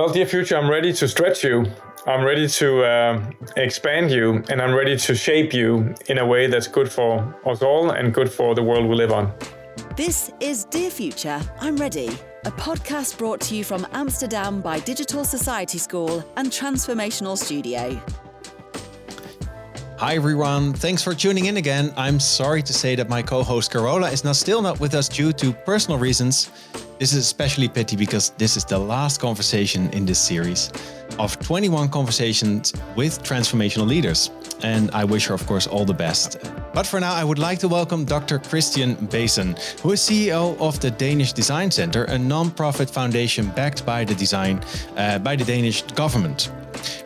Well, dear future, I'm ready to stretch you. I'm ready to uh, expand you, and I'm ready to shape you in a way that's good for us all and good for the world we live on. This is Dear Future, I'm Ready, a podcast brought to you from Amsterdam by Digital Society School and Transformational Studio. Hi everyone, thanks for tuning in again. I'm sorry to say that my co-host Carola is now still not with us due to personal reasons. This is especially pity because this is the last conversation in this series of 21 conversations with transformational leaders. And I wish her, of course, all the best. But for now, I would like to welcome Dr. Christian Bason, who is CEO of the Danish Design Center, a non-profit foundation backed by the design uh, by the Danish government.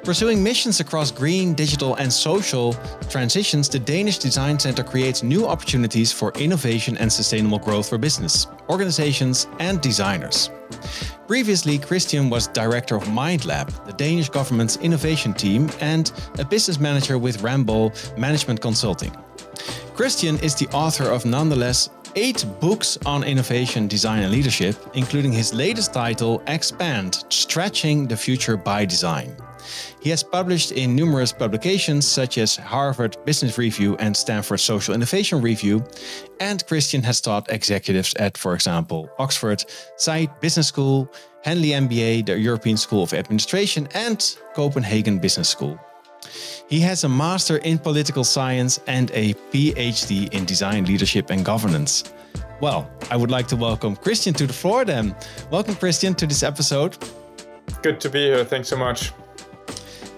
Pursuing missions across green, digital, and social transitions, the Danish Design Center creates new opportunities for innovation and sustainable growth for business, organizations, and designers. Previously, Christian was director of MindLab, the Danish government's innovation team, and a business manager with Ramboll Management Consulting. Christian is the author of nonetheless eight books on innovation, design, and leadership, including his latest title, Expand Stretching the Future by Design. He has published in numerous publications such as Harvard Business Review and Stanford Social Innovation Review, and Christian has taught executives at, for example, Oxford, Saïd Business School, Henley MBA, the European School of Administration, and Copenhagen Business School. He has a master in political science and a PhD in design, leadership, and governance. Well, I would like to welcome Christian to the floor then. Welcome, Christian, to this episode. Good to be here. Thanks so much.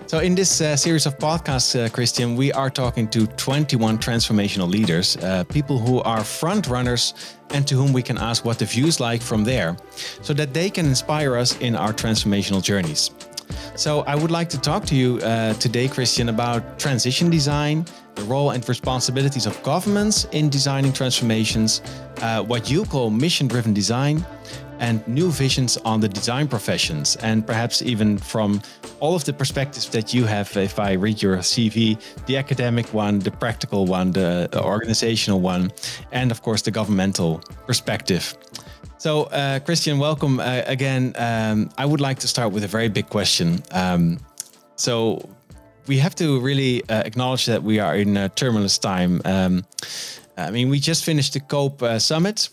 So, in this uh, series of podcasts, uh, Christian, we are talking to 21 transformational leaders, uh, people who are front runners and to whom we can ask what the view is like from there, so that they can inspire us in our transformational journeys. So, I would like to talk to you uh, today, Christian, about transition design, the role and responsibilities of governments in designing transformations, uh, what you call mission driven design, and new visions on the design professions, and perhaps even from all of the perspectives that you have. If I read your CV, the academic one, the practical one, the organizational one, and of course the governmental perspective. So, uh, Christian, welcome uh, again. Um, I would like to start with a very big question. Um, so, we have to really uh, acknowledge that we are in a turbulent time. Um, I mean, we just finished the COP uh, summit,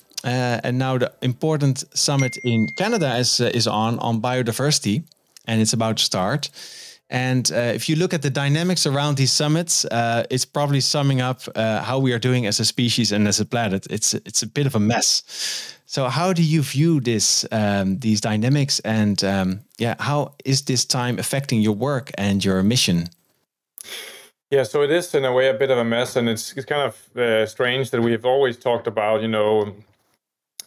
and now the important summit in Canada is uh, is on on biodiversity, and it's about to start. And uh, if you look at the dynamics around these summits, uh, it's probably summing up uh, how we are doing as a species and as a planet. It's it's a bit of a mess. So how do you view this um, these dynamics, and um, yeah, how is this time affecting your work and your mission? Yeah, so it is in a way a bit of a mess, and it's, it's kind of uh, strange that we've always talked about, you know,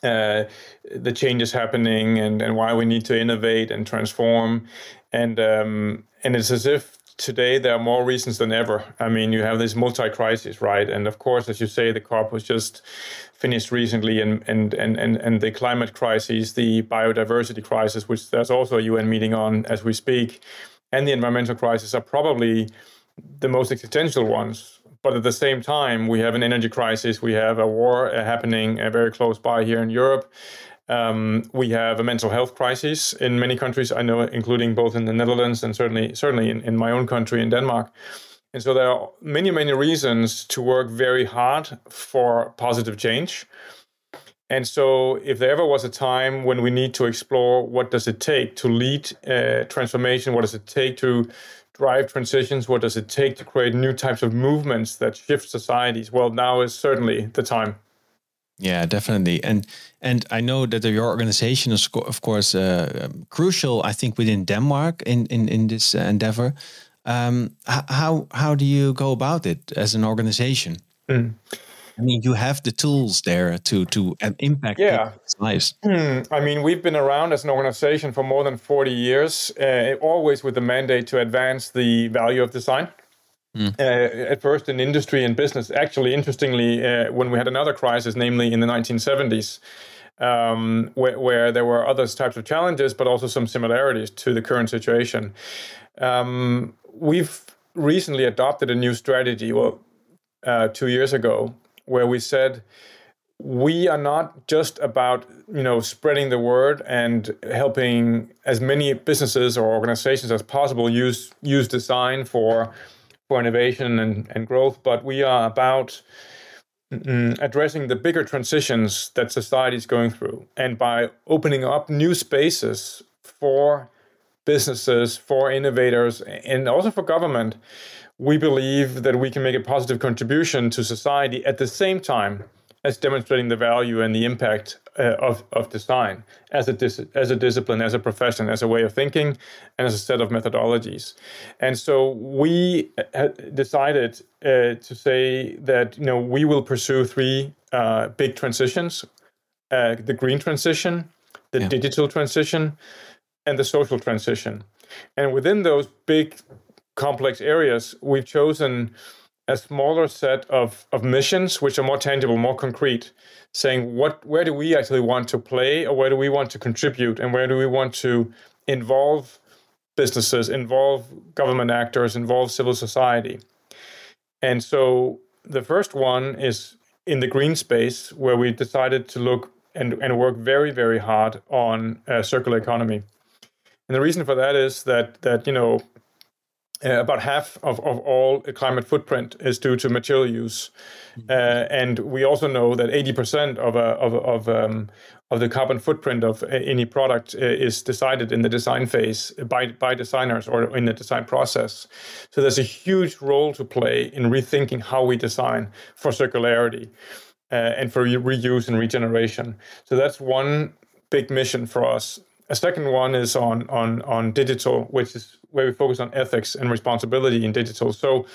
uh, the changes happening and, and why we need to innovate and transform. And um, and it's as if today there are more reasons than ever. I mean, you have this multi-crisis, right? And of course, as you say, the COP was just finished recently, and and and and, and the climate crisis, the biodiversity crisis, which there's also a UN meeting on as we speak, and the environmental crisis are probably the most existential ones but at the same time, we have an energy crisis. We have a war uh, happening uh, very close by here in Europe. Um, we have a mental health crisis in many countries. I know, including both in the Netherlands and certainly certainly in, in my own country in Denmark. And so there are many many reasons to work very hard for positive change. And so, if there ever was a time when we need to explore what does it take to lead uh, transformation, what does it take to drive transitions? What does it take to create new types of movements that shift societies? Well, now is certainly the time. Yeah, definitely. And and I know that your organization is of course uh, crucial. I think within Denmark in in in this endeavor. Um, how how do you go about it as an organization? Mm. I mean, you have the tools there to to impact yeah. people's lives. Hmm. I mean, we've been around as an organization for more than forty years, uh, always with the mandate to advance the value of design. Mm. Uh, at first in industry and business. Actually, interestingly, uh, when we had another crisis, namely in the 1970s, um, where, where, there were other types of challenges, but also some similarities to the current situation. Um, we've recently adopted a new strategy, well, uh, two years ago, where we said we are not just about you know spreading the word and helping as many businesses or organizations as possible use use design for for innovation and, and growth, but we are about mm, addressing the bigger transitions that society is going through. And by opening up new spaces for businesses, for innovators, and also for government, we believe that we can make a positive contribution to society at the same time as demonstrating the value and the impact uh, of, of design as a, dis- as a discipline, as a profession, as a way of thinking, and as a set of methodologies. And so we uh, decided uh, to say that you know we will pursue three uh, big transitions: uh, the green transition, the yeah. digital transition, and the social transition. And within those big complex areas, we've chosen a smaller set of, of missions which are more tangible, more concrete, saying what where do we actually want to play or where do we want to contribute and where do we want to involve businesses, involve government actors, involve civil society. And so the first one is in the green space where we decided to look and, and work very, very hard on a circular economy. And the reason for that is that that you know uh, about half of, of all climate footprint is due to material use, mm-hmm. uh, and we also know that 80% of a, of of um, of the carbon footprint of any product uh, is decided in the design phase by by designers or in the design process. So there's a huge role to play in rethinking how we design for circularity uh, and for reuse and regeneration. So that's one big mission for us a second one is on on on digital, which is where we focus on ethics and responsibility in digital. So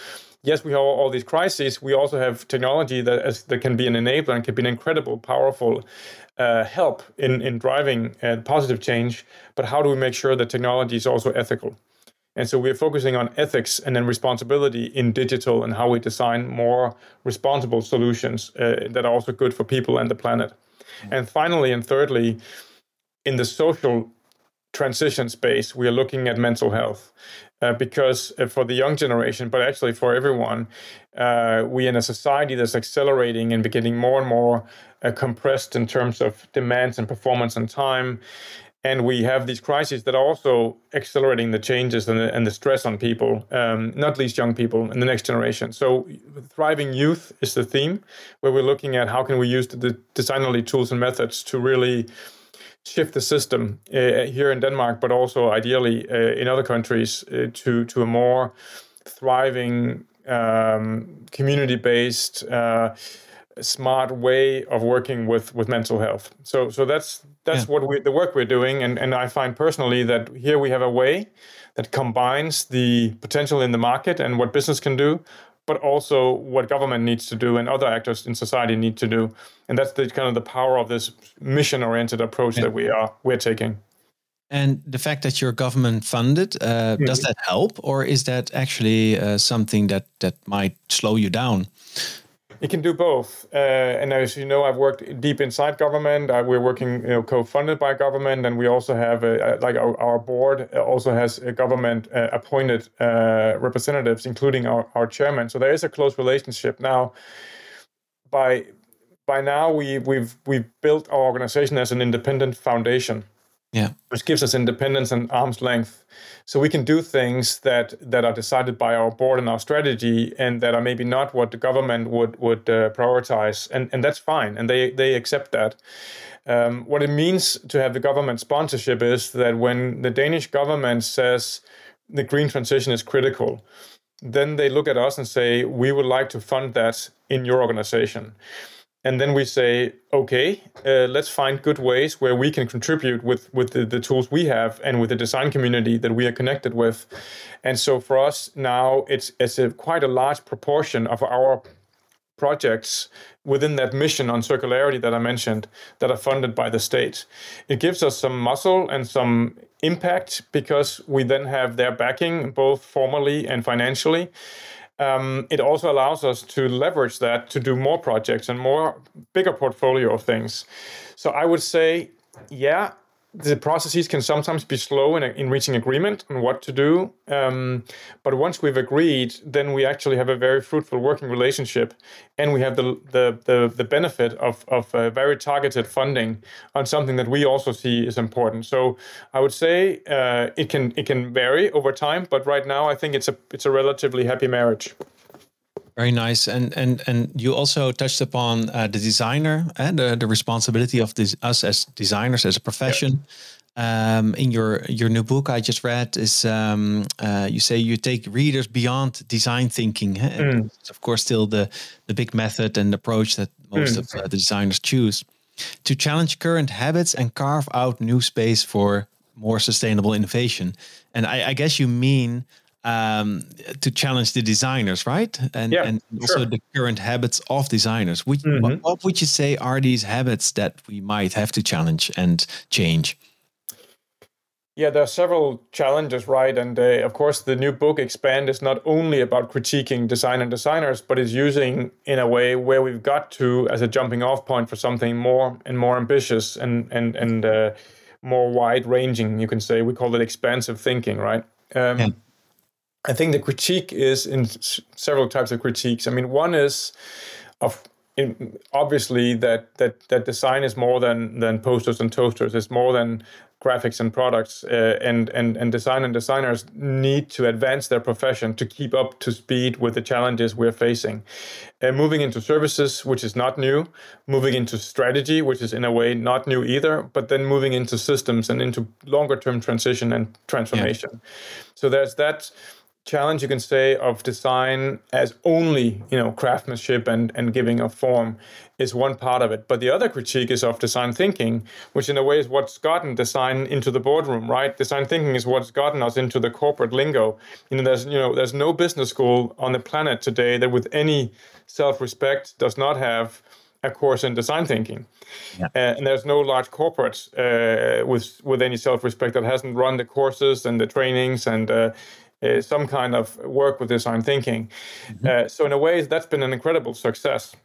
yes, we have all these crises. We also have technology that is, that can be an enabler and can be an incredible, powerful uh, help in in driving uh, positive change. But how do we make sure that technology is also ethical? And so we're focusing on ethics and then responsibility in digital and how we design more responsible solutions uh, that are also good for people and the planet. Mm-hmm. And finally, and thirdly, in the social transition space, we are looking at mental health uh, because uh, for the young generation, but actually for everyone, uh, we in a society that's accelerating and getting more and more uh, compressed in terms of demands and performance and time. And we have these crises that are also accelerating the changes and the, and the stress on people, um, not least young people and the next generation. So, thriving youth is the theme, where we're looking at how can we use the, the designerly tools and methods to really shift the system uh, here in Denmark, but also ideally uh, in other countries uh, to to a more thriving, um, community-based, uh, smart way of working with with mental health. So so that's that's yeah. what we the work we're doing, and and I find personally that here we have a way that combines the potential in the market and what business can do but also what government needs to do and other actors in society need to do. And that's the kind of the power of this mission-oriented approach yeah. that we are we're taking. And the fact that you're government funded, uh, mm-hmm. does that help, or is that actually uh, something that that might slow you down? It can do both. Uh, and as you know, I've worked deep inside government. Uh, we're working, you know, co-funded by government, and we also have a, a, like our, our, board also has government uh, appointed uh, representatives, including our, our chairman. So there is a close relationship now. By by now, we we've we've built our organization as an independent foundation yeah. Which gives us independence and arm's length. So we can do things that that are decided by our board and our strategy and that are maybe not what the government would would uh, prioritize. And and that's fine. And they they accept that. Um, what it means to have the government sponsorship is that when the danish government says the green transition is critical then they look at us and say we would like to fund that in your organization and then we say okay uh, let's find good ways where we can contribute with with the, the, tools we have and with the design community that we are connected with and so for us now it's it's a quite a large proportion of our projects within that mission on circularity that I mentioned that are funded by the state. It gives us some muscle and some impact because we then have their backing both formally and financially um, it also allows us to leverage that to do more projects and more bigger portfolio of things. So I would say, yeah, the processes can sometimes be slow in, in reaching agreement on what to do. Um, but once we've agreed, then we actually have a very fruitful working relationship, and we have the the the, the benefit of of uh, very targeted funding on something that we also see is important. So I would say uh, it can it can vary over time, but right now I think it's a it's a relatively happy marriage. Very nice, and and and you also touched upon uh, the designer and the, the responsibility of this, us as designers as a profession. Um, in your your new book I just read is um, uh, you say you take readers beyond design thinking. Mm. It's of course still the the big method and approach that most mm. of uh, the designers choose to challenge current habits and carve out new space for more sustainable innovation. And I, I guess you mean um, to challenge the designers, right? And yeah, and also sure. the current habits of designers. Which, mm-hmm. what, what, would you say are these habits that we might have to challenge and change? Yeah, there are several challenges, right? And uh, of course, the new book Expand is not only about critiquing design and designers, but is using in a way where we've got to as a jumping off point for something more and more ambitious and and and uh, more wide ranging. You can say we call it expansive thinking, right? Um, yeah I think the critique is in several types of critiques. I mean, one is of in, obviously that that that design is more than than posters and toasters. It's more than graphics and products. Uh, and and and design and designers need to advance their profession to keep up to speed with the challenges we're facing. Uh, moving into services, which is not new. Moving into strategy, which is in a way not new either. But then moving into systems and into longer term transition and transformation. Yeah. So there's that challenge you can say of design as only you know craftsmanship and and giving a form is one part of it but the other critique is of design thinking which in a way is what's gotten design into the boardroom right design thinking is what's gotten us into the corporate lingo you know there's you know there's no business school on the planet today that with any self-respect does not have a course in design thinking. Yeah. Uh, and there's no large corporate uh, with with any self-respect that hasn't run the courses and the trainings and uh, uh, some kind of work with design thinking. Mm-hmm. Uh, so in a way, that's been an incredible success.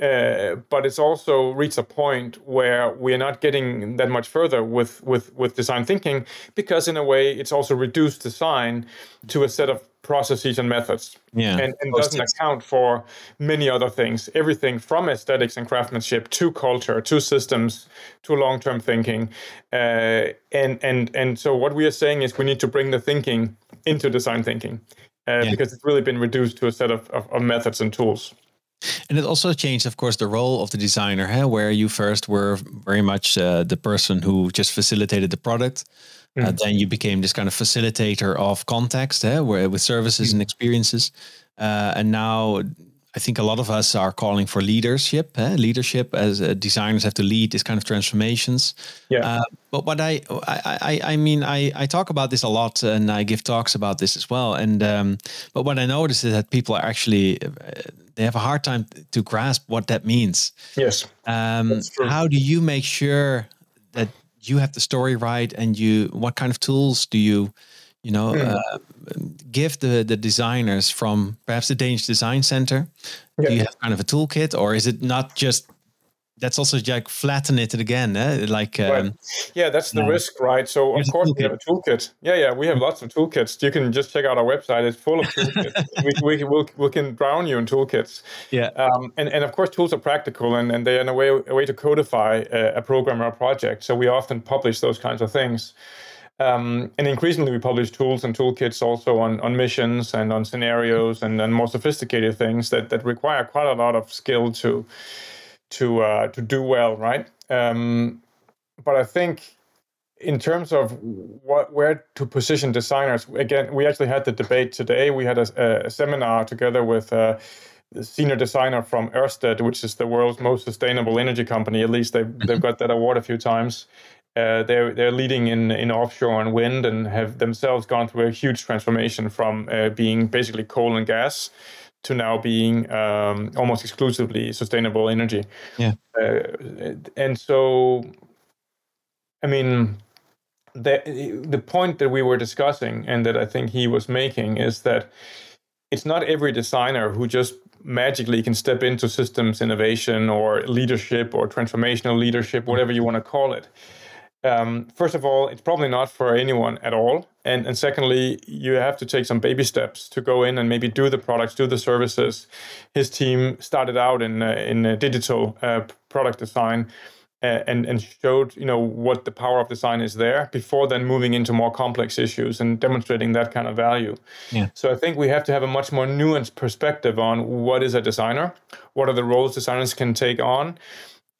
Uh, but it's also reached a point where we're not getting that much further with, with, with design thinking because in a way it's also reduced design to a set of processes and methods yeah. and, and doesn't account for many other things everything from aesthetics and craftsmanship to culture to systems to long-term thinking uh, and and and so what we are saying is we need to bring the thinking into design thinking uh, yeah. because it's really been reduced to a set of, of, of methods and tools and it also changed, of course, the role of the designer, huh? where you first were very much uh, the person who just facilitated the product. Mm. Uh, then you became this kind of facilitator of context, huh? where with services mm. and experiences. Uh, and now I think a lot of us are calling for leadership. Eh? Leadership as uh, designers have to lead this kind of transformations. Yeah. Uh, but what I, I, I, I mean, I, I talk about this a lot, and I give talks about this as well. And um, but what I notice is that people are actually uh, they have a hard time to grasp what that means. Yes. Um, how do you make sure that you have the story right, and you what kind of tools do you you know mm. uh, give the the designers from perhaps the Danish Design Center? Yeah. Do you have kind of a toolkit, or is it not just that's also like flatten it again, eh? like um, right. yeah, that's the risk, right? So of course we have a toolkit. Yeah, yeah, we have lots of toolkits. You can just check out our website; it's full of toolkits. we, we, we'll, we can drown you in toolkits. Yeah, um, and and of course tools are practical, and, and they are in a way a way to codify a, a program or a project. So we often publish those kinds of things. Um, and increasingly, we publish tools and toolkits also on, on missions and on scenarios and, and more sophisticated things that, that require quite a lot of skill to to uh, to do well, right? Um, but I think in terms of what where to position designers, again, we actually had the debate today. We had a, a seminar together with. Uh, the senior designer from Ørsted, which is the world's most sustainable energy company. At least they've they've got that award a few times. Uh, they're they're leading in in offshore and wind and have themselves gone through a huge transformation from uh, being basically coal and gas to now being um, almost exclusively sustainable energy. Yeah, uh, and so, I mean, the the point that we were discussing and that I think he was making is that it's not every designer who just magically can step into systems innovation or leadership or transformational leadership, whatever you want to call it um, first of all, it's probably not for anyone at all. And, and secondly, you have to take some baby steps to go in and maybe do the products, do the services. His team started out in uh, in uh, digital uh, product design uh, and and showed you know what the power of design is there before then moving into more complex issues and demonstrating that kind of value. Yeah. So I think we have to have a much more nuanced perspective on what is a designer, what are the roles designers can take on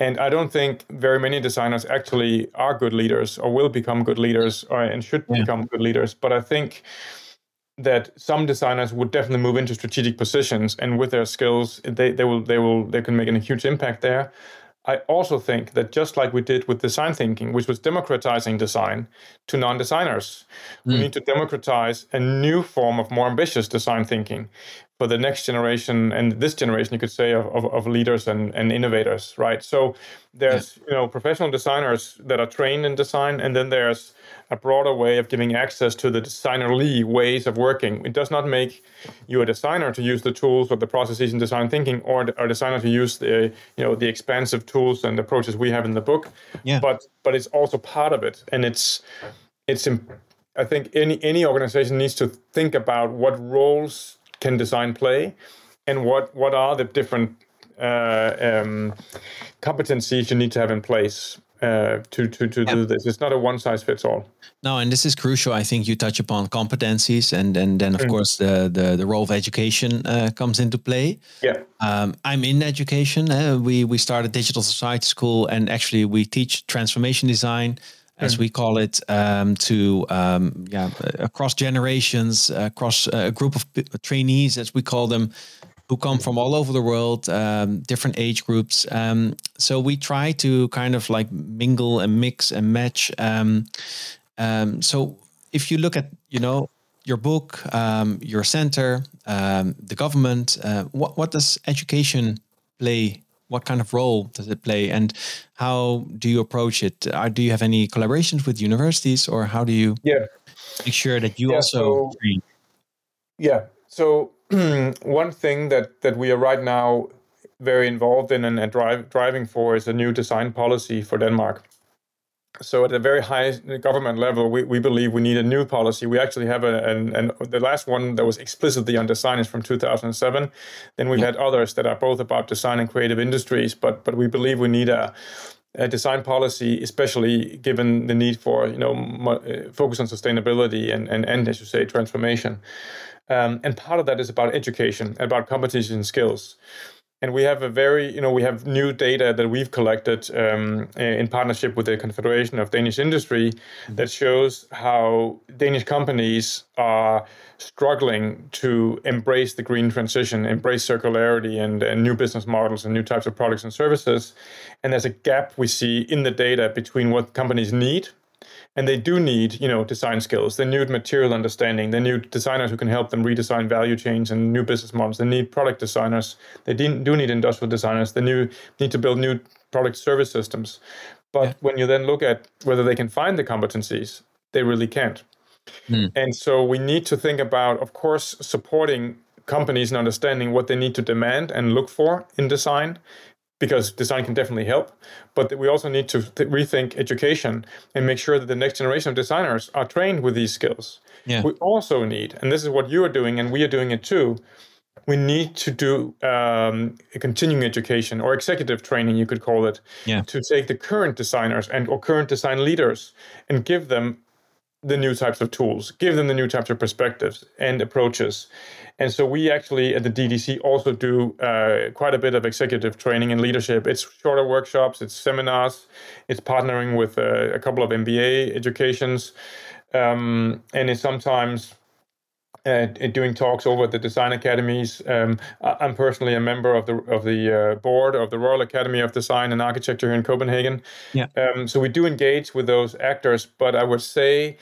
and I don't think very many designers actually are good leaders or will become good leaders or, and should yeah. become good leaders. But I think that some designers would definitely move into strategic positions and with their skills they, they will they will they can make a huge impact there I also think that just like we did with design thinking, which was democratizing design to non designers, mm. we hmm. need to democratize a new form of more ambitious design thinking for the next generation and this generation, you could say, of, of, of leaders and, and innovators, right? So there's yeah. you know professional designers that are trained in design, and then there's a broader way of giving access to the designerly ways of working. It does not make you a designer to use the tools or the processes in design thinking, or a designer to use the you know the expansive tools and approaches we have in the book. Yeah. But but it's also part of it, and it's it's. I think any any organization needs to think about what roles can design play, and what what are the different uh, um, competencies you need to have in place uh, to to to yeah. do this. It's not a one size fits all. No, and this is crucial. I think you touch upon competencies, and and then of mm. course the, the the role of education uh, comes into play. Yeah, um, I'm in education. Uh, we we started Digital Society School, and actually we teach transformation design. As we call it, um, to um, yeah, across generations, across a group of trainees, as we call them, who come from all over the world, um, different age groups. Um, so we try to kind of like mingle and mix and match. Um, um so if you look at, you know, your book, your center, the government, uh, what what does education play? What kind of role does it play, and how do you approach it? Uh, do you have any collaborations with universities, or how do you yeah. make sure that you yeah, also so, Yeah. So one thing that that we are right now very involved in and, and drive, driving for is a new design policy for Denmark. So at a very high government level, we, we believe we need a new policy. We actually have a, an, an the last one that was explicitly on design is from 2007. Then we've had others that are both about design and creative industries, but but we believe we need a a design policy, especially given the need for you know mo- focus on sustainability and, and and as you say transformation. Um, and part of that is about education, about competencies and skills. And we have a very, you know, we have new data that we've collected um, in partnership with the Confederation of Danish Industry mm-hmm. that shows how Danish companies are struggling to embrace the green transition, embrace circularity and, and new business models and new types of products and services. And there's a gap we see in the data between what companies need and they do need you know design skills. They need material understanding. They need designers who can help them redesign value chains and new business models. They need product designers. They do need industrial designers. They new, need to build new product service systems. But yeah. when you then look at whether they can find the competencies they really can't. Mm. and so we need to think about of course supporting companies and understanding what they need to demand and look for in design because design can definitely help. But we also need to th- rethink education and make sure that the next generation of designers are trained with these skills. Yeah. We also need, and this is what you are doing, and we are doing it too. We need to do um, a continuing education or executive training, you could call it, yeah. to take the current designers and or current design leaders and give them the new types of tools, give them the new types of perspectives and approaches. And so we actually at the DDC also do uh, quite a bit of executive training and leadership. It's shorter workshops, it's seminars, it's partnering with uh, a couple of MBA educations, um, and it's sometimes uh, doing talks over at the design academies. Um, I'm personally a member of the of the uh, board of the Royal Academy of Design and Architecture here in Copenhagen. Yeah. Um, so we do engage with those actors, but I would say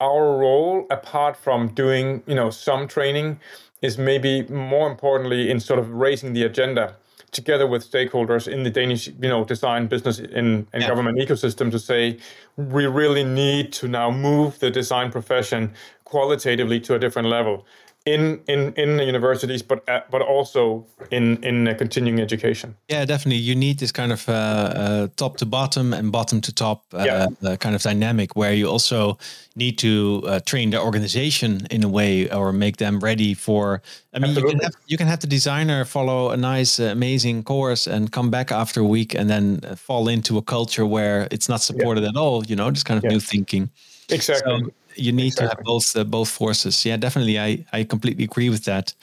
our role, apart from doing you know some training, is maybe more importantly in sort of raising the agenda together with stakeholders in the Danish, you know, design business and, and yeah. government ecosystem to say we really need to now move the design profession qualitatively to a different level. In in in the universities, but uh, but also in in uh, continuing education. Yeah, definitely. You need this kind of uh, uh top to bottom and bottom to top uh, yeah. Kind of dynamic where you also need to train the organization in a way or make them ready for. I mean, you can have you can have the designer follow a nice, amazing course and come back after a week and then fall into a culture where it's not supported yeah. at all. You know, this kind of yeah. new thinking. Exactly. So, you need exactly. to have both uh, both forces. Yeah, definitely. I I completely agree with that.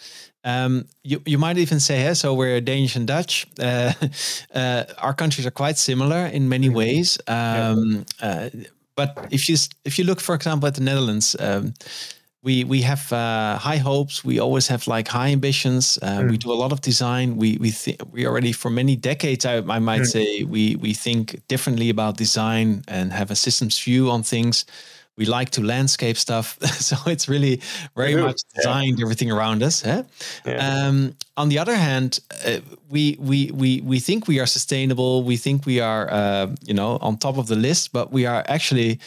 Um, you you might even say, hey, so we're Danish and Dutch. Uh, uh, our countries are quite similar in many mm-hmm. ways. Um, yeah. Uh, but if you if you look, for example, at the Netherlands. Um, we we have uh, high hopes. We always have like high ambitions. Uh, mm. We do a lot of design. We we think we already for many decades. I, I might mm. say we we think differently about design and have a systems view on things we like to landscape stuff so it's really very much designed yeah. everything around us eh? yeah. um, on the other hand uh, we, we we we think we are sustainable we think we are uh, you know on top of the list but we are actually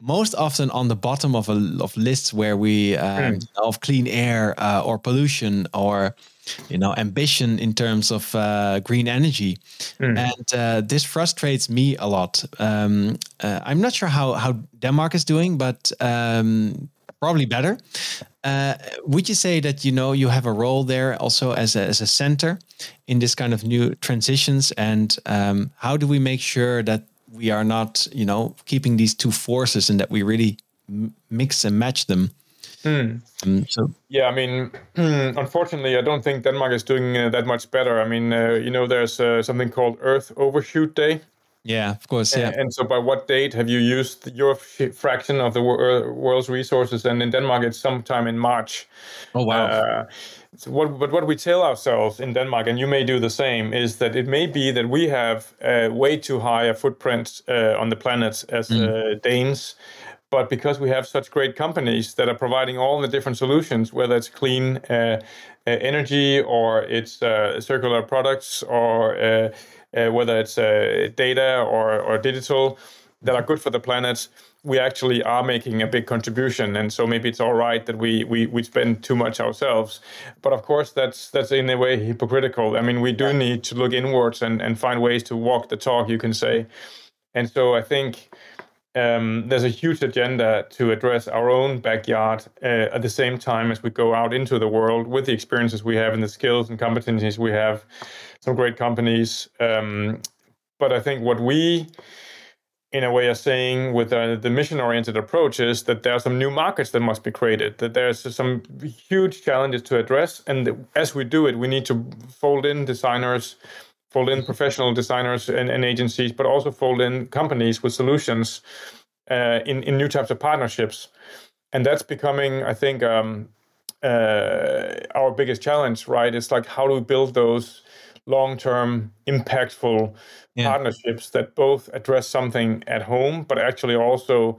most often on the bottom of a of lists where we um, mm. of clean air uh, or pollution or you know ambition in terms of uh, green energy. Mm. and uh, this frustrates me a lot. Um, uh, i'm not sure how how denmark is doing but um, probably better. Uh, would you say that you know you have a role there also as a, as a center in this kind of new transitions? And um, how do we make sure that we are not you know keeping these two forces and that we really mix and match them Mm. Um, so yeah, I mean, unfortunately, I don't think Denmark is doing uh, that much better. I mean, uh, you know, there's uh, something called Earth Overshoot Day. Yeah, of course. Yeah. And, and so, by what date have you used your f- fraction of the wor- world's resources? And in Denmark, it's sometime in March. Oh wow. Uh, so what, but what we tell ourselves in Denmark, and you may do the same, is that it may be that we have uh, way too high a footprint uh, on the planet as mm. Danes but because we have such great companies that are providing all the different solutions, whether it's clean uh, uh energy or it's uh, circular products or uh, uh whether it's uh, data or, or digital that are good for the planet, we actually are making a big contribution. And so maybe it's all right that we, we, we spend too much ourselves. But of course, that's that's in a way hypocritical. I mean, we do need to look inwards and, and find ways to walk the talk, you can say. And so I think um, there's a huge agenda to address our own backyard uh, at the same time as we go out into the world with the experiences we have and the skills and competencies we have. Some great companies. Um, but I think what we, in a way, are saying with uh, the mission oriented approach is that there are some new markets that must be created, that there's some huge challenges to address. And as we do it, we need to fold in designers fold in professional designers and, and agencies, but also fold in companies with solutions uh, in, in new types of partnerships. And that's becoming, I think, um, uh, our biggest challenge, right? It's like how do we build those long term, impactful yeah. partnerships that both address something at home, but actually also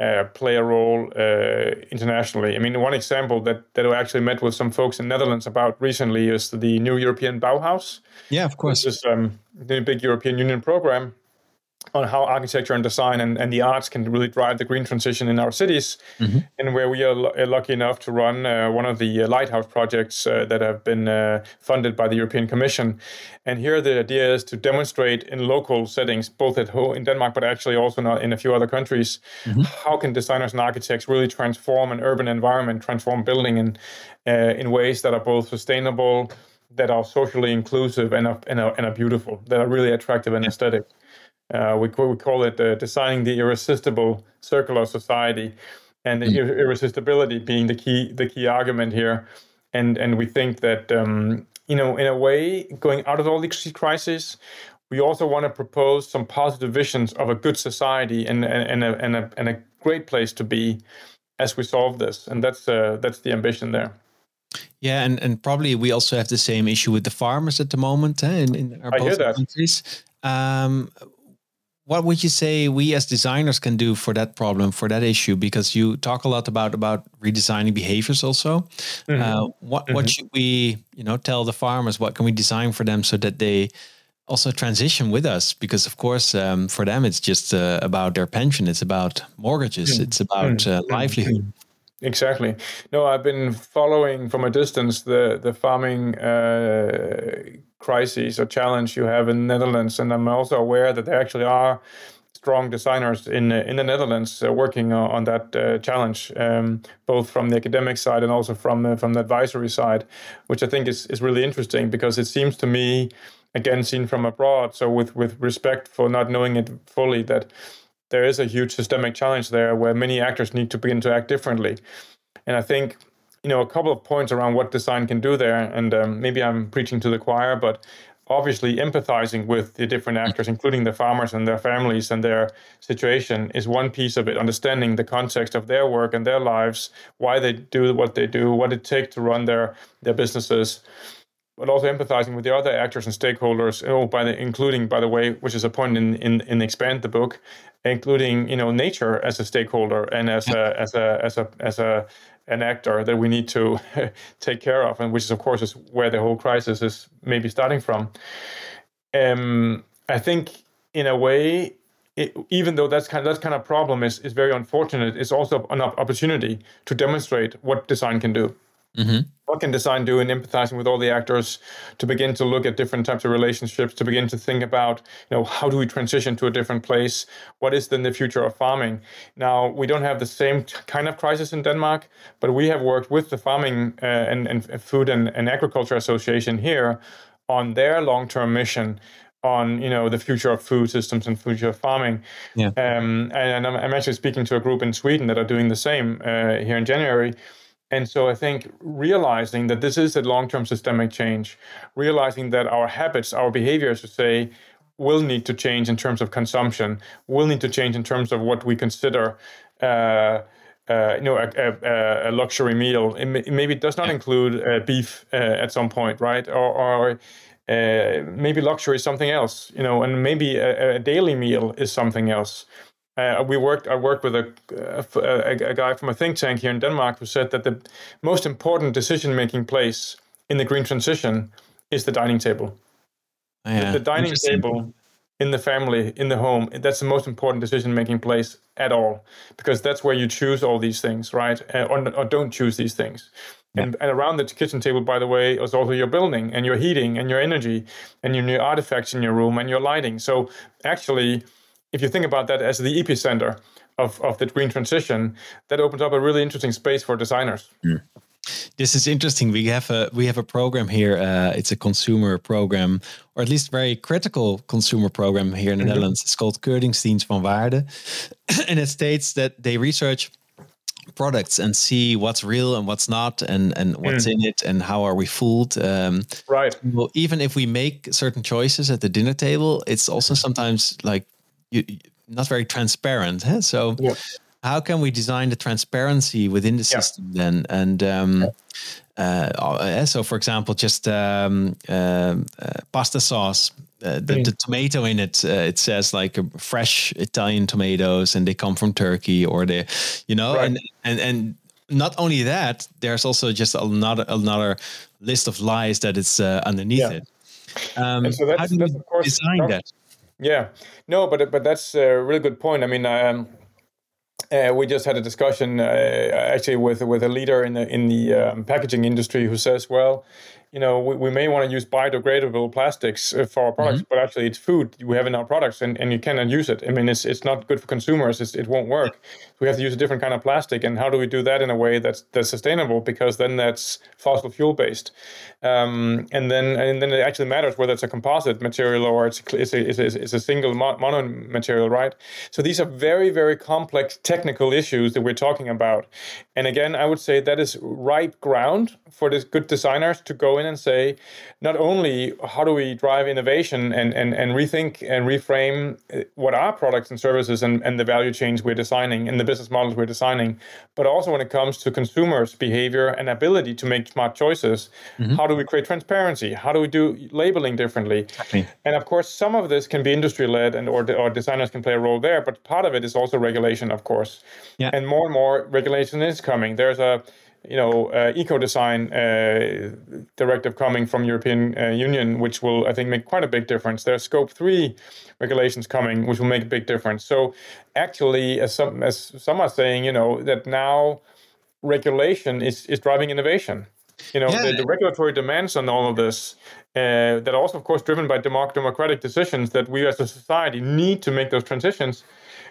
uh, play a role uh, internationally. I mean, one example that, that I actually met with some folks in Netherlands about recently is the new European Bauhaus. Yeah, of course. This is um, the big European Union program on how architecture and design and, and the arts can really drive the green transition in our cities, mm-hmm. and where we are l- uh, lucky enough to run uh, one of the uh, lighthouse projects uh, that have been uh, funded by the European Commission. And here the idea is to demonstrate in local settings, both at home in Denmark, but actually also in a few other countries, mm-hmm. how can designers and architects really transform an urban environment, transform building in uh, in ways that are both sustainable, that are socially inclusive, and are, and are, and are beautiful, that are really attractive and yeah. aesthetic. Uh, we, we call it uh, designing the irresistible circular society, and the mm. irresistibility being the key the key argument here. And and we think that um, you know in a way going out of all these crises, we also want to propose some positive visions of a good society and and, and, a, and, a, and a great place to be as we solve this. And that's uh, that's the ambition there. Yeah, and, and probably we also have the same issue with the farmers at the moment eh, in, in our I both countries. Um, what would you say we as designers can do for that problem for that issue because you talk a lot about about redesigning behaviors also mm-hmm. uh, what mm-hmm. what should we you know tell the farmers what can we design for them so that they also transition with us because of course um, for them it's just uh, about their pension it's about mortgages mm-hmm. it's about uh, mm-hmm. livelihood Exactly. No, I've been following from a distance the the farming uh, crisis or challenge you have in the Netherlands, and I'm also aware that there actually are strong designers in in the Netherlands uh, working on that uh, challenge, um, both from the academic side and also from the, from the advisory side, which I think is is really interesting because it seems to me, again seen from abroad, so with with respect for not knowing it fully that there is a huge systemic challenge there where many actors need to begin to act differently. And I think, you know, a couple of points around what design can do there, and um, maybe I'm preaching to the choir, but obviously empathizing with the different actors, including the farmers and their families and their situation, is one piece of it. Understanding the context of their work and their lives, why they do what they do, what it takes to run their their businesses but also empathizing with the other actors and stakeholders. Oh, by the including, by the way, which is a point in in, in expand the book, including you know nature as a stakeholder and as a as a as a as a an actor that we need to take care of, and which is of course is where the whole crisis is maybe starting from. Um, I think in a way. It, even though that's kind of, that kind of problem is, is very unfortunate, it's also an opportunity to demonstrate what design can do. Mm-hmm. What can design do in empathizing with all the actors to begin to look at different types of relationships, to begin to think about, you know, how do we transition to a different place? What is then the future of farming? Now, we don't have the same kind of crisis in Denmark, but we have worked with the Farming uh, and, and Food and, and Agriculture Association here on their long-term mission on you know the future of food systems and future of farming. Yeah. Um, and, I'm, I'm, actually speaking to a group in Sweden that are doing the same uh, here in January, and so I think realizing that this is a long term systemic change, realizing that our habits, our behaviors, to say, will need to change in terms of consumption, will need to change in terms of what we consider. Uh, uh, you know, a, a, a, luxury meal. It, may, maybe it does not include uh, beef uh, at some point, right? Or, or uh, maybe luxury is something else, you know, and maybe a, a daily meal is something else. Uh, we worked. I worked with a, a, a, guy from a think tank here in Denmark who said that the most important decision-making place in the green transition is the dining table. Oh, yeah, the, the dining table in the family, in the home, that's the most important decision-making place at all, because that's where you choose all these things, right? Uh, or, or, don't choose these things. And, and, around the kitchen table, by the way, is also your building and your heating and your energy and your new artifacts in your room and your lighting. So actually if you think about that as the epicenter of, of the green transition, that opens up a really interesting space for designers. Mm. This is interesting. We have a we have a program here. Uh, it's a consumer program, or at least very critical consumer program here in the mm-hmm. Netherlands. It's called Keuringsdienst van Waarde, and it states that they research products and see what's real and what's not and and what's mm. in it and how are we fooled um, right well even if we make certain choices at the dinner table it's also sometimes like you, not very transparent. Huh? So yeah. how can we design the transparency within the system yeah. then? And um, uh, uh, so, for example, just um, um, uh, pasta sauce. Uh, the, mm. the, tomato in it, uh, it says like fresh Italian tomatoes, and they come from Turkey, or they, you know, right. and and and not only that, there's also just another another list of lies that is uh, underneath yeah. it. Um, so how do you design that? Yeah, no, but but that's a really good point. I mean, um, uh, we just had a discussion uh, actually with with a leader in the in the um, packaging industry who says, well, you know, we, we may want to use biodegradable plastics uh, for our products, mm-hmm. but actually it's food we have in our products and, and you cannot use it. I mean, it's, it's not good for consumers. It's, it won't work. We have to use a different kind of plastic. And how do we do that in a way that's, that's sustainable? Because then that's fossil fuel based. Um, and then and then it actually matters whether it's a composite material or it's, it's, a, it's, a, it's a single mono material, right? So these are very, very complex technical issues that we're talking about. And again, I would say that is ripe ground for the good designers to go in and say, not only how do we drive innovation and, and, and rethink and reframe uh, what our products and services and, and the value chains we're designing and the business models we're designing, but also when it comes to consumers' behavior and ability to make smart choices, mm-hmm. how do we create transparency? How do we do labeling differently? Exactly. And of course, some of this can be industry led and or, or designers can play a role there, but part of it is also regulation, of course. Yeah. And more and more regulation is coming. There's a you know, uh, eco design uh, directive coming from European uh, Union, which will, I think, make quite a big difference. There's Scope Three regulations coming, which will make a big difference. So, actually, as some as some are saying, you know, that now regulation is is driving innovation. You know, yeah. the, the, regulatory demands on all of this uh, that are also, of course, driven by democratic decisions that we as a society need to make those transitions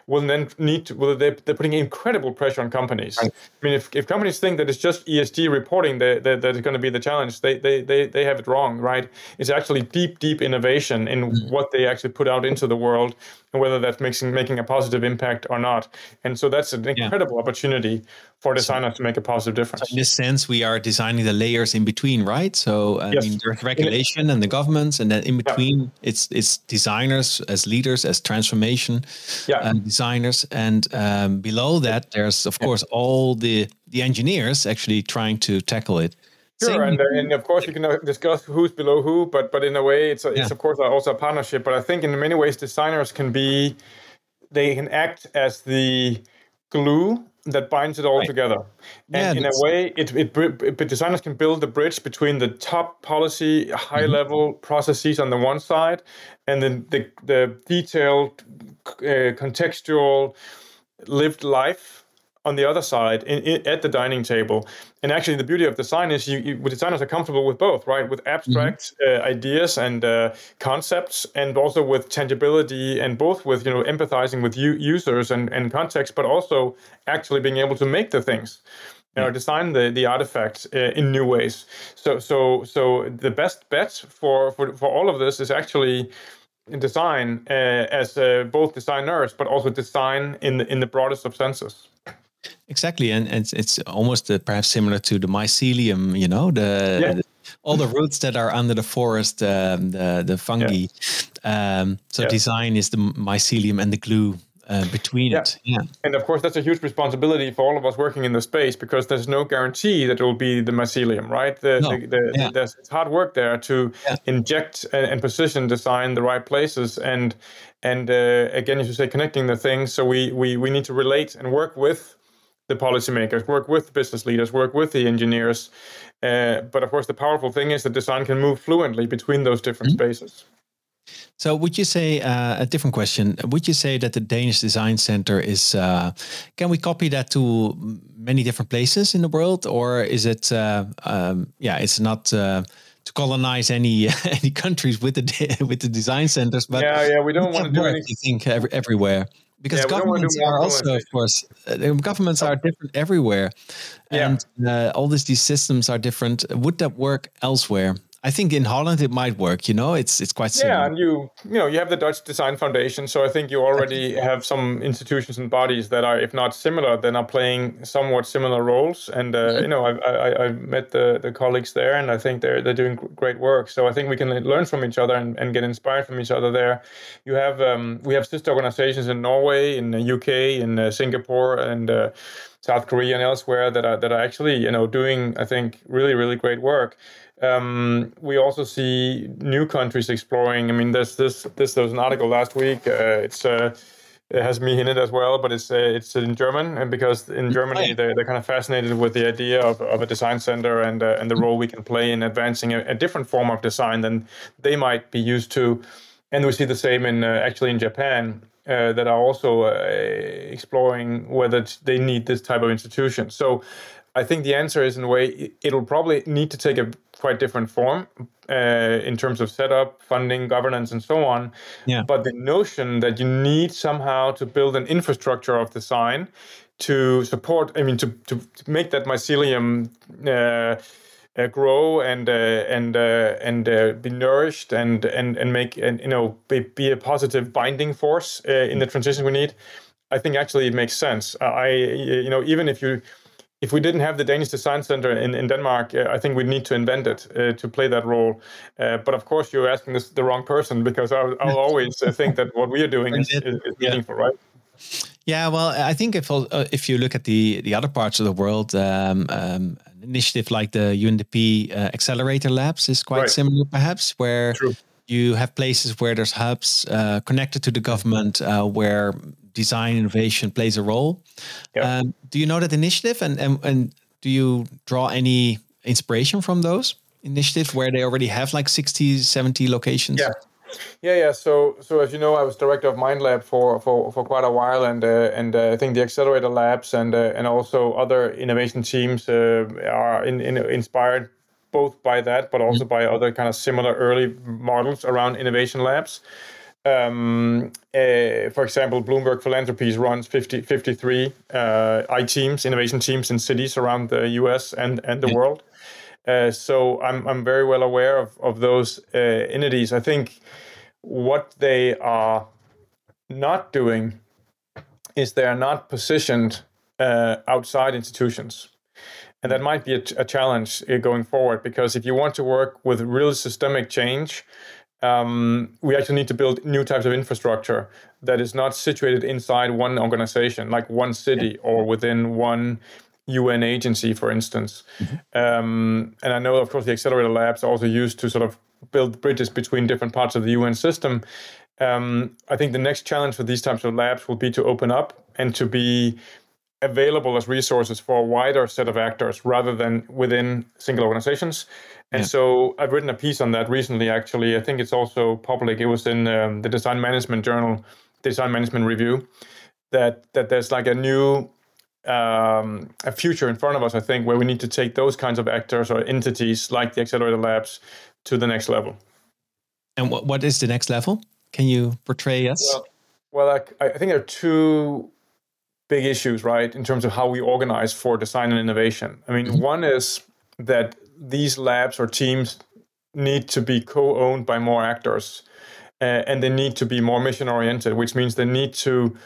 will then need to, well, they're, they're putting incredible pressure on companies. Right. I mean, if, if companies think that it's just ESG reporting that, that, that is going to be the challenge, they, they, they, they have it wrong, right? It's actually deep, deep innovation in mm. what they actually put out into the world and whether that's making, making a positive impact or not. And so that's an incredible yeah. opportunity for designers so, to make a positive difference. So in this sense, we are designing the layers in between, right? So I yes. mean, there's regulation and the governments, and then in between, yeah. it's it's designers as leaders, as transformation yeah. um, designers, and um, below that, there's of course all the the engineers actually trying to tackle it. Sure, and, and of course you can uh, discuss who's below who, but but in a way, it's a, it's of course also a partnership. But I think in many ways, designers can be they can act as the glue that binds it all right. together. And yeah, in a way, it, it, it, designers can build the bridge between the top policy, high mm-hmm. level processes on the one side, and then the, the detailed, uh, contextual, lived life on the other side in, in, at the dining table. And actually, the beauty of design is you, you designers are comfortable with both, right? With abstract mm-hmm. uh, ideas and uh, concepts, and also with tangibility, and both with you know empathizing with u- users and, and context, but also actually being able to make the things. You know, design the, the artifacts uh, in new ways. So so so the best bet for, for, for all of this is actually design uh, as uh, both designers, but also design in the, in the broadest of senses. Exactly, and, and it's almost uh, perhaps similar to the mycelium. You know, the, yeah. the, all the roots that are under the forest, um, the the fungi. Yeah. Um, so yeah. design is the mycelium and the glue uh, between yeah. it. Yeah. And of course, that's a huge responsibility for all of us working in the space because there's no guarantee that it will be the mycelium, right? The, no. the, the, yeah. There's it's hard work there to yeah. inject and, and, position design the right places. And and uh, again, as you say, connecting the things. So we, we, we need to relate and work with the policymakers, work with business leaders, work with the engineers. Uh, but of course, the powerful thing is that design can move fluently between those different mm-hmm. spaces. So, would you say uh, a different question? Would you say that the Danish Design Center is? Uh, can we copy that to many different places in the world, or is it? Uh, um, yeah, it's not uh, to colonize any any countries with the with the design centers. But yeah, yeah, we don't want to do anything. every, everywhere because yeah, governments are also, of course, uh, governments are different everywhere, and uh, all these these systems are different. Would that work elsewhere? I think in Holland it might work. You know, it's it's quite similar. Yeah, and you you know you have the Dutch Design Foundation, so I think you already have some institutions and bodies that are, if not similar, then are playing somewhat similar roles. And uh, mm-hmm. you know, I, I I met the the colleagues there, and I think they're they're doing great work. So I think we can learn from each other and, and get inspired from each other there. You have um, we have sister organizations in Norway, in the UK, in uh, Singapore, and uh, South Korea, and elsewhere that are that are actually you know doing I think really really great work. Um, we also see new countries exploring. I mean, there's this this there was an article last week. Uh, it's uh, it has me in it as well, but it's uh, it's in German, and because in Germany they're, they're kind of fascinated with the idea of, of a design center and uh, and the role we can play in advancing a, a, different form of design than they might be used to, and we see the same in uh, actually in Japan. Uh, that are also uh, exploring whether they need this type of institution. So, I think the answer is in a way it'll probably need to take a quite different form uh, in terms of setup, funding, governance, and so on. Yeah. But the notion that you need somehow to build an infrastructure of design to support, I mean, to, to, to make that mycelium uh, uh, grow and uh, and uh, and uh, be nourished and and and make and you know be, be a positive binding force in the transition we need. I think actually it makes sense. I you know even if you if we didn't have the Danish Design Center in, in Denmark, uh, I think we'd need to invent it uh, to play that role. Uh, but of course, you're asking this the wrong person because I'll, I'll always uh, think that what we are doing is, is, is yeah. meaningful, right? Yeah, well, I think if uh, if you look at the the other parts of the world, um, um, initiative like the UNDP uh, Accelerator Labs is quite right. similar, perhaps, where True. you have places where there's hubs connected to the government, where design innovation plays a role. Yep. Um, do you know that initiative and, and, and do you draw any inspiration from those initiatives where they already have like 60, 70 locations? Yeah. Yeah, yeah. So, so as you know, I was director of MindLab for for, for quite a while, and uh, and uh, I think the accelerator labs and uh, and also other innovation teams uh, are in, in, inspired both by that, but also mm-hmm. by other kind of similar early models around innovation labs. Um, uh, for example, Bloomberg Philanthropies runs 50, 53 uh, I teams, innovation teams in cities around the US and, and the yeah. world. Uh, so I'm I'm very well aware of of those uh, entities. I think what they are not doing is they are not positioned uh, outside institutions. And that might be a, a, challenge uh, going forward because if you want to work with real systemic change, um, we actually need to build new types of infrastructure that is not situated inside one organization, like one city or within one UN agency, for instance. Mm-hmm. Um, and I know, of course, the accelerator labs are also used to sort of build bridges between different parts of the UN system. Um, I think the next challenge for these types of labs will be to open up and to be available as resources for a wider set of actors rather than within single organizations. And yeah. so I've written a piece on that recently, actually. I think it's also public. It was in um, the Design Management Journal, Design Management Review, that, that there's like a new um, a future in front of us, I think, where we need to take those kinds of actors or entities like the accelerator labs to the next level. And what, what is the next level? Can you portray us? Well, well I, I think there are two big issues, right, in terms of how we organize for design and innovation. I mean, mm-hmm. one is that these labs or teams need to be co owned by more actors. Uh, and they need to be more mission oriented, which means they need to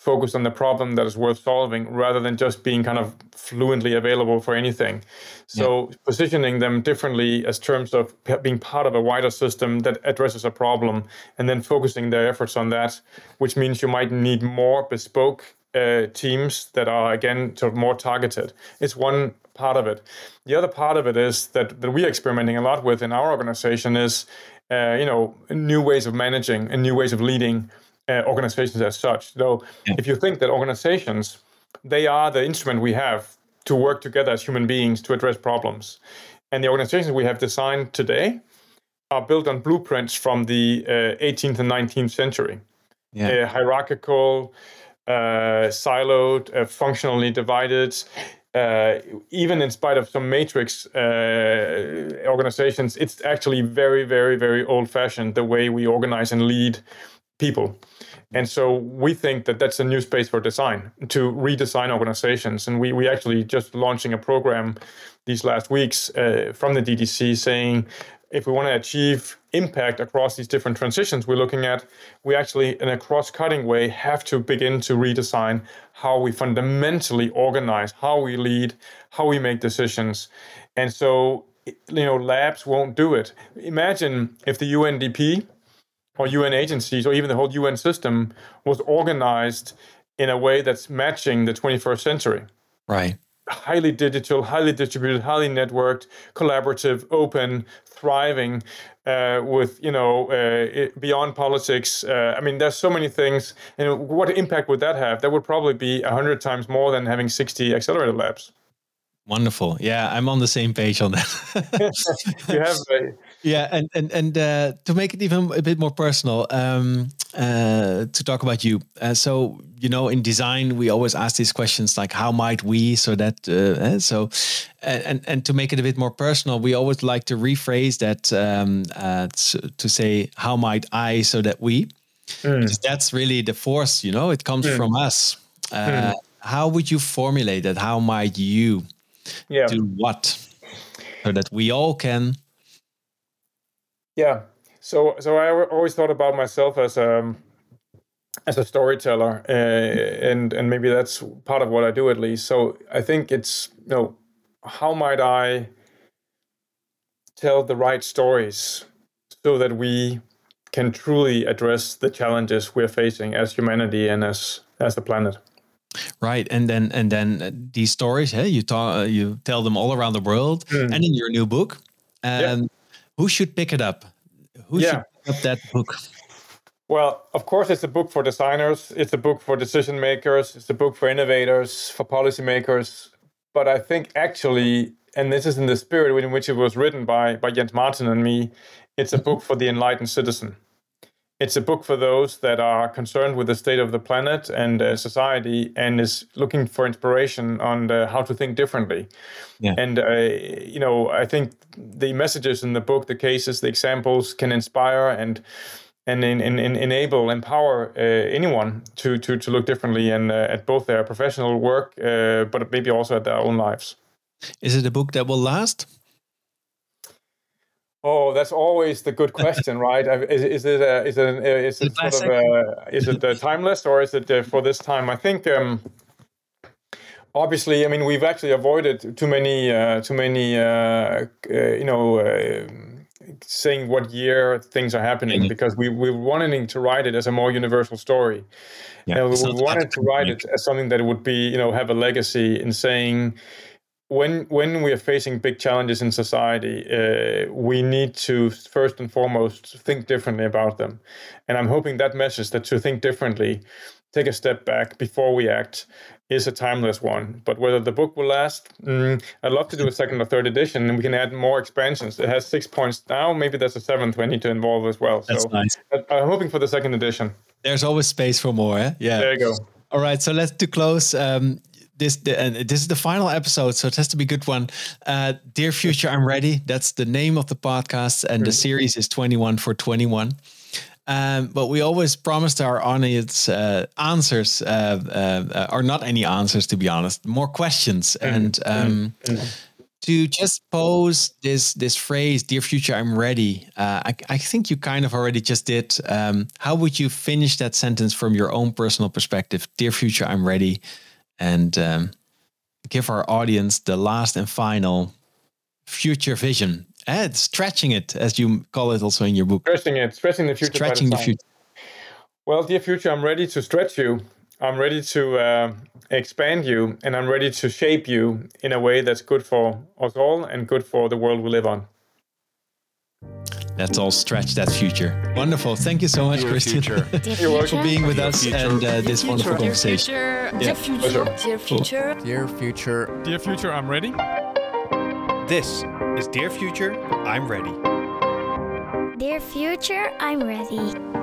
focused on the problem that is worth solving rather than just being kind of fluently available for anything. So yeah. positioning them differently as terms of being part of a wider system that addresses a problem and then focusing their efforts on that, which means you might need more bespoke uh, teams that are again sort of more targeted. It's one part of it. The other part of it is that, that we're experimenting a lot with in our organization is uh, you know new ways of managing and new ways of leading uh, organizations as such. So yeah. if you think that organizations, they are the instrument we have to work together as human beings to address problems. And the organizations we have designed today are built on blueprints from the uh, 18th and 19th century. Yeah. Uh, hierarchical, uh, siloed, uh, functionally divided. Uh, even in spite of some matrix uh, organizations, it's actually very, very, very old fashioned the way we organize and lead people. And so we think that that's a new space for design to redesign organizations. And we we actually just launching a program these last weeks uh, from the DDC saying if we want to achieve impact across these different transitions we're looking at, we actually, in a cross-cutting way, have to begin to redesign how we fundamentally organize, how we lead, how we make decisions. And so, you know, labs won't do it. Imagine if the UNDP or UN agencies or even the whole UN system was organized in a way that's matching the 21st century. Right. Highly digital, highly distributed, highly networked, collaborative, open, thriving, uh, with you know uh, beyond politics. Uh, I mean, there's so many things. And what impact would that have? That would probably be a hundred times more than having 60 accelerator labs. Wonderful. Yeah, I'm on the same page on that. you have. Yeah, and and and uh, to make it even a bit more personal, um, uh, to talk about you. Uh, so you know, in design, we always ask these questions like, "How might we?" So that uh, eh, so, and and to make it a bit more personal, we always like to rephrase that um, uh, to, say, "How might I?" So that we, mm. that's really the force. You know, it comes mm. from us. Mm. How would you formulate that? How might you? Yeah. do what so that we all can yeah. So so i always thought about myself as a as a storyteller uh, and and maybe that's part of what i do at least. So i think it's you know how might i tell the right stories so that we can truly address the challenges we're facing as humanity and as as the planet Right, and then and then uh, these stories, hey, you talk, uh, you tell them all around the world, mm. and in your new book, and yeah. who should pick it up? Who yeah. should pick up that book? Well, of course, it's a book for designers. It's a book for decision makers. It's a book for innovators, for policymakers. But I think actually, and this is in the spirit in which it was written by by Jens Martin and me, it's a mm-hmm. book for the enlightened citizen. It's a book for those that are concerned with the state of the planet and uh, society and is looking for inspiration on the, how to think differently. Yeah. And, uh, you know, I think the messages in the book, the cases, the examples can inspire and and in, in, in enable, empower uh, anyone to, to, to look differently and uh, at both their professional work, uh, but maybe also at their own lives. Is it a book that will last? Oh, that's always the good question, right? Is, is it a, is it a, is it sort of a, is it timeless or is it for this time? I think um, obviously, I mean, we've actually avoided too many uh, too many uh, uh, you know uh, saying what year things are happening mm-hmm. because we we wanting to write it as a more universal story. Yeah, we wanted to write it as something that would be you know have a legacy in saying when when we are facing big challenges in society, uh, we need to first and foremost think differently about them. And I'm hoping that message that to think differently, take a step back before we act, is a timeless one. But whether the book will last, mm, I'd love to do a second or third edition, and we can add more expansions. It has six points now. Maybe there's a seventh we need to involve as well. That's so nice. I'm hoping for the second edition. There's always space for more. Eh? Yeah. There you go. All right, so let's to close. Um, this and this is the final episode, so it has to be a good one. Uh, Dear Future, I'm ready. That's the name of the podcast, and the series is 21 for 21. Um, but we always promised our audience uh, answers, uh, uh, or not any answers, to be honest, more questions. Mm-hmm. And um, mm-hmm. to just pose this this phrase, "Dear Future, I'm ready." Uh, I, I, think you kind of already just did. Um, how would you finish that sentence from your own personal perspective? "Dear Future, I'm ready." And um, give our audience the last and final future vision. And stretching it, as you call it also in your book. Stretching it, stretching the future. Stretching the, the future. Well, dear future, I'm ready to stretch you. I'm ready to uh, expand you, and I'm ready to shape you in a way that's good for us all and good for the world we live on. Let's all stretch that future. Wonderful. Thank you so much, Dear Christian. You're welcome for being with Dear us future. and uh, this future. wonderful Dear conversation. Future. Dear future. Dear future. Dear future. Dear future, I'm ready. This is Dear Future, I'm ready. Dear future, I'm ready.